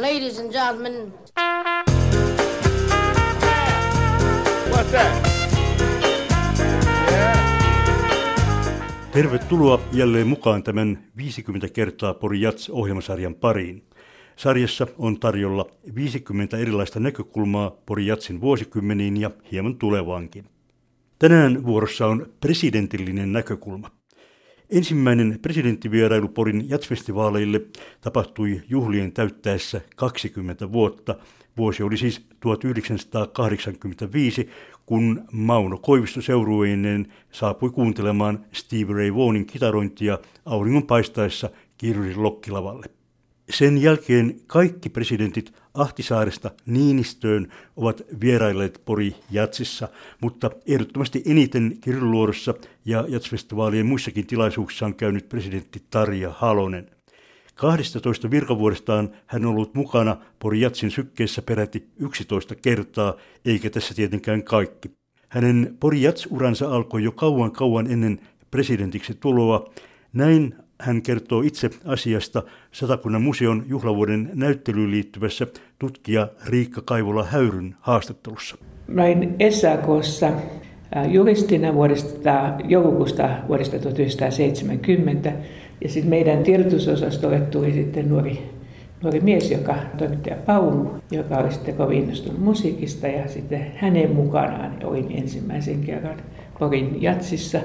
Ladies and gentlemen. What's that? Tervetuloa jälleen mukaan tämän 50 kertaa Pori Jats-ohjelmasarjan pariin. Sarjassa on tarjolla 50 erilaista näkökulmaa Pori Jatsin vuosikymmeniin ja hieman tulevaankin. Tänään vuorossa on presidentillinen näkökulma. Ensimmäinen presidenttivierailu Porin jatsfestivaaleille tapahtui juhlien täyttäessä 20 vuotta. Vuosi oli siis 1985, kun Mauno Koivisto seurueineen saapui kuuntelemaan Steve Ray Vaughanin kitarointia auringon paistaessa Kirjurin lokkilavalle. Sen jälkeen kaikki presidentit Ahtisaaresta Niinistöön ovat vierailleet Pori Jatsissa, mutta ehdottomasti eniten Kirjuluodossa ja Jatsfestivaalien muissakin tilaisuuksissa on käynyt presidentti Tarja Halonen. 12 virkavuodestaan hän on ollut mukana Pori Jatsin sykkeessä peräti 11 kertaa, eikä tässä tietenkään kaikki. Hänen Pori Jats-uransa alkoi jo kauan kauan ennen presidentiksi tuloa. Näin hän kertoo itse asiasta Satakunnan museon juhlavuoden näyttelyyn liittyvässä tutkija Riikka Kaivola Häyryn haastattelussa. Mä olin SAKssa juristina vuodesta, joulukuusta vuodesta 1970 ja sitten meidän tiedotusosastolle tuli sitten nuori, nuori mies, joka toimittaja Paunu, joka oli sitten kovin innostunut musiikista ja sitten hänen mukanaan olin ensimmäisen kerran Porin jatsissa.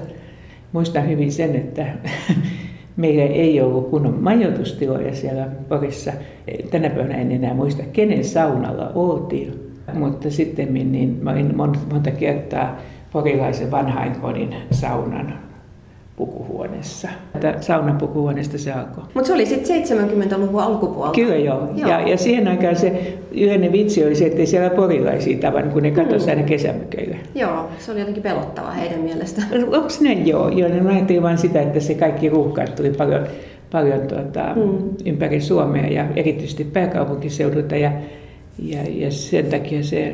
Muistan hyvin sen, että meillä ei ollut kunnon majoitustiloja siellä Porissa. Tänä päivänä en enää muista, kenen saunalla oltiin. Mutta sitten niin mä olin monta kertaa porilaisen vanhainkodin saunan pukuhuoneessa. Saunan pukuhuoneesta se alkoi. Mutta se oli sitten 70-luvun alkupuolella. Kyllä joo. joo. Ja, ja siihen aikaan se yhden vitsi oli se, että ei siellä porilaisia tavannut, kun ne katsoivat mm. aina kesämökeillä. Joo, se oli jotenkin pelottava heidän mielestään. Onko ne joo? Joo, ne ajattelin vain sitä, että se kaikki ruuhkaat tuli paljon, paljon tuota, mm. ympäri Suomea ja erityisesti pääkaupunkiseudulta. Ja, ja, ja sen takia se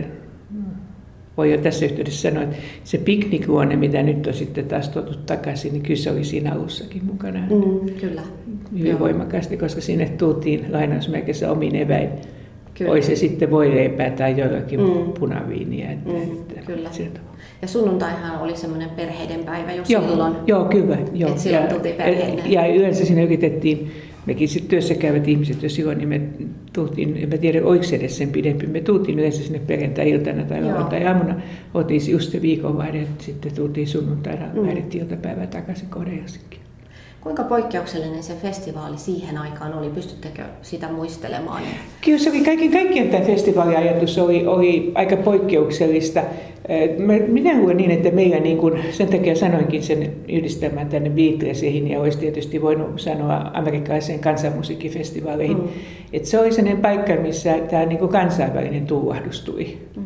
voi jo tässä yhteydessä sanoa, että se piknikhuone, mitä nyt on sitten taas tuotu takaisin, niin kyllä se oli siinä alussakin mukana. Mm, kyllä. Hyvin Joo. voimakkaasti, koska sinne tultiin lainausmerkissä omin eväin. Kyllä. Oli se sitten voileipää tai jollakin mm. punaviiniä. Että, mm, että, kyllä. Sieltä. Ja sunnuntaihan oli semmoinen perheiden päivä jo joo, silloin. Joo, kyllä. Joo. Että silloin ja, tultiin perheinen. Ja yleensä siinä yritettiin mekin sitten työssä käyvät ihmiset jo silloin, niin me tultiin, en mä tiedä oliko se edes sen pidempi, me tultiin yleensä sinne perjantai-iltana tai lauantai-aamuna, otin just se viikonvaihde, sitten tultiin sunnuntaina mm. iltapäivää takaisin Koreassakin. Kuinka poikkeuksellinen se festivaali siihen aikaan oli? Pystyttekö sitä muistelemaan? Kyllä se oli kaiken kaikkiaan tämä festivaaliajatus oli, oli aika poikkeuksellista. Minä luulen niin, että meillä niin kuin, sen takia sanoinkin sen yhdistelmän tänne Beatlesiin ja olisi tietysti voinut sanoa amerikkalaiseen kansanmusiikkifestivaaleihin. Mm. Että se oli sellainen paikka, missä tämä niin kuin kansainvälinen tuulahdus tuli. Mm.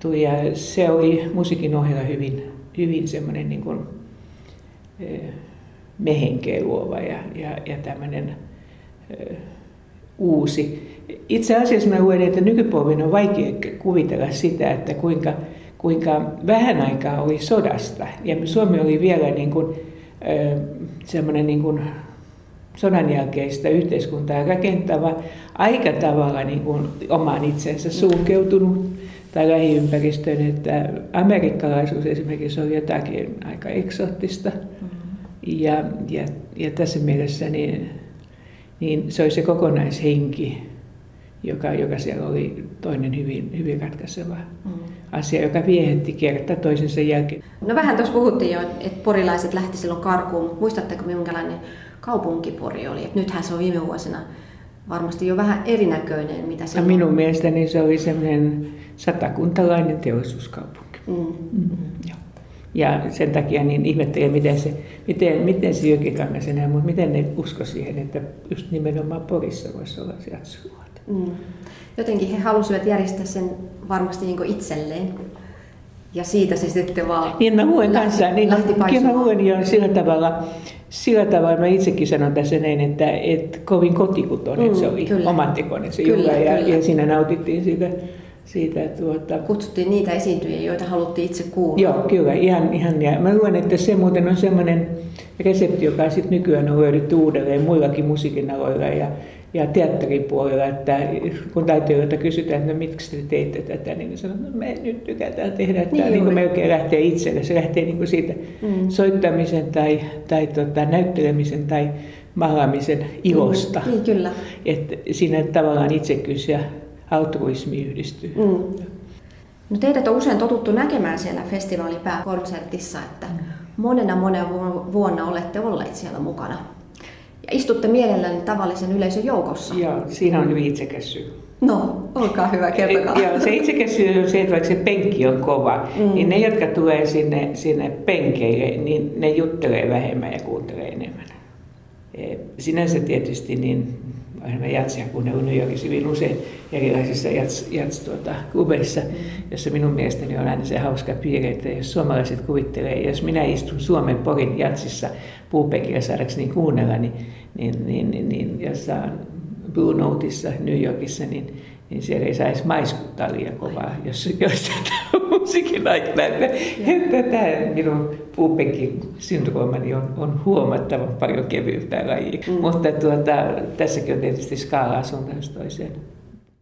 tuli. Ja se oli musiikin ohella hyvin, hyvin semmoinen niin kuin, mehenkeä luova ja, ja, ja tämmöinen ö, uusi. Itse asiassa mä luen, että nykypolvin on vaikea kuvitella sitä, että kuinka, kuinka vähän aikaa oli sodasta. Ja Suomi oli vielä niin kuin, ö, semmoinen niin kuin sodan jälkeistä yhteiskuntaa rakentava, aika tavalla niin kuin omaan itsensä sulkeutunut tai lähiympäristöön, että amerikkalaisuus esimerkiksi oli jotakin aika eksoottista. Ja, ja, ja tässä mielessä niin, niin se oli se kokonaishenki, joka, joka siellä oli toinen hyvin, hyvin ratkaiseva mm. asia, joka viehetti kerta toisensa jälkeen. No vähän tuossa puhuttiin jo, että porilaiset lähti silloin karkuun. Muistatteko, minkälainen kaupunki Pori oli? Et nythän se on viime vuosina varmasti jo vähän erinäköinen, mitä se no, Minun mielestäni se oli semmoinen satakuntalainen teollisuuskaupunki. Mm. Mm. Joo. Ja sen takia niin ihmettelen, miten se, miten, miten se Jyrkikangas enää, mutta miten ne usko siihen, että just nimenomaan Porissa voisi olla jatsuvuoto. Mm. Jotenkin he halusivat järjestää sen varmasti niin itselleen. Ja siitä se sitten vaan Niin mä luen kanssa, niin kyllä mä luen jo sillä tavalla, sillä tavalla mä itsekin sanon tässä näin, että, että kovin kotikutoinen mm, se oli, tekoinen se kyllä, ja, ja siinä nautittiin siitä siitä, tuota... Kutsuttiin niitä esiintyjiä, joita haluttiin itse kuulla. Joo, kyllä, ihan, ihan. Ja mä luen, että se muuten on semmoinen resepti, joka sitten nykyään on löydetty uudelleen muillakin musiikin aloilla. Ja, ja teatteripuolella, että kun taiteilijoilta kysytään, että no miksi te teitte tätä, niin ne sanoo, että no me nyt tykätään tehdä, että niin, niin melkein lähtee itselle. Se lähtee niin kuin siitä mm. soittamisen tai, tai tota, näyttelemisen tai maalaamisen ilosta. Mm, niin, kyllä. Että siinä tavallaan itsekyys ja altruismi yhdistyy. Mm. No teidät on usein totuttu näkemään siellä festivaalipääkonsertissa, että mm. monena monena vuonna olette olleet siellä mukana. Ja istutte mielellään tavallisen yleisön joukossa. Joo, siinä on hyvin itsekäs syy. No, olkaa hyvä, kertokaa. Joo, se itsekäs syy on se, että vaikka se penkki on kova, mm. niin ne, jotka tulee sinne, sinne penkeille, niin ne juttelee vähemmän ja kuuntelee enemmän. E, sinänsä tietysti niin mä jatsia kuunnellut New Yorkissa hyvin usein erilaisissa jats, jats tuota, klubeissa, jossa minun mielestäni on aina se hauska piirre, että jos suomalaiset kuvittelee, jos minä istun Suomen Porin jatsissa puupenkillä saadakseni kuunnella, niin, niin, niin, niin, niin jos saan Blue Noteissa New Yorkissa, niin niin siellä ei saisi maiskuttaa liian kovaa, jos, jos aikana. Että tämä minun puupenkin syndroomani on, on huomattavan paljon kevyempää lajia. Mm. Mutta tuota, tässäkin on tietysti skaalaa suuntaan toiseen.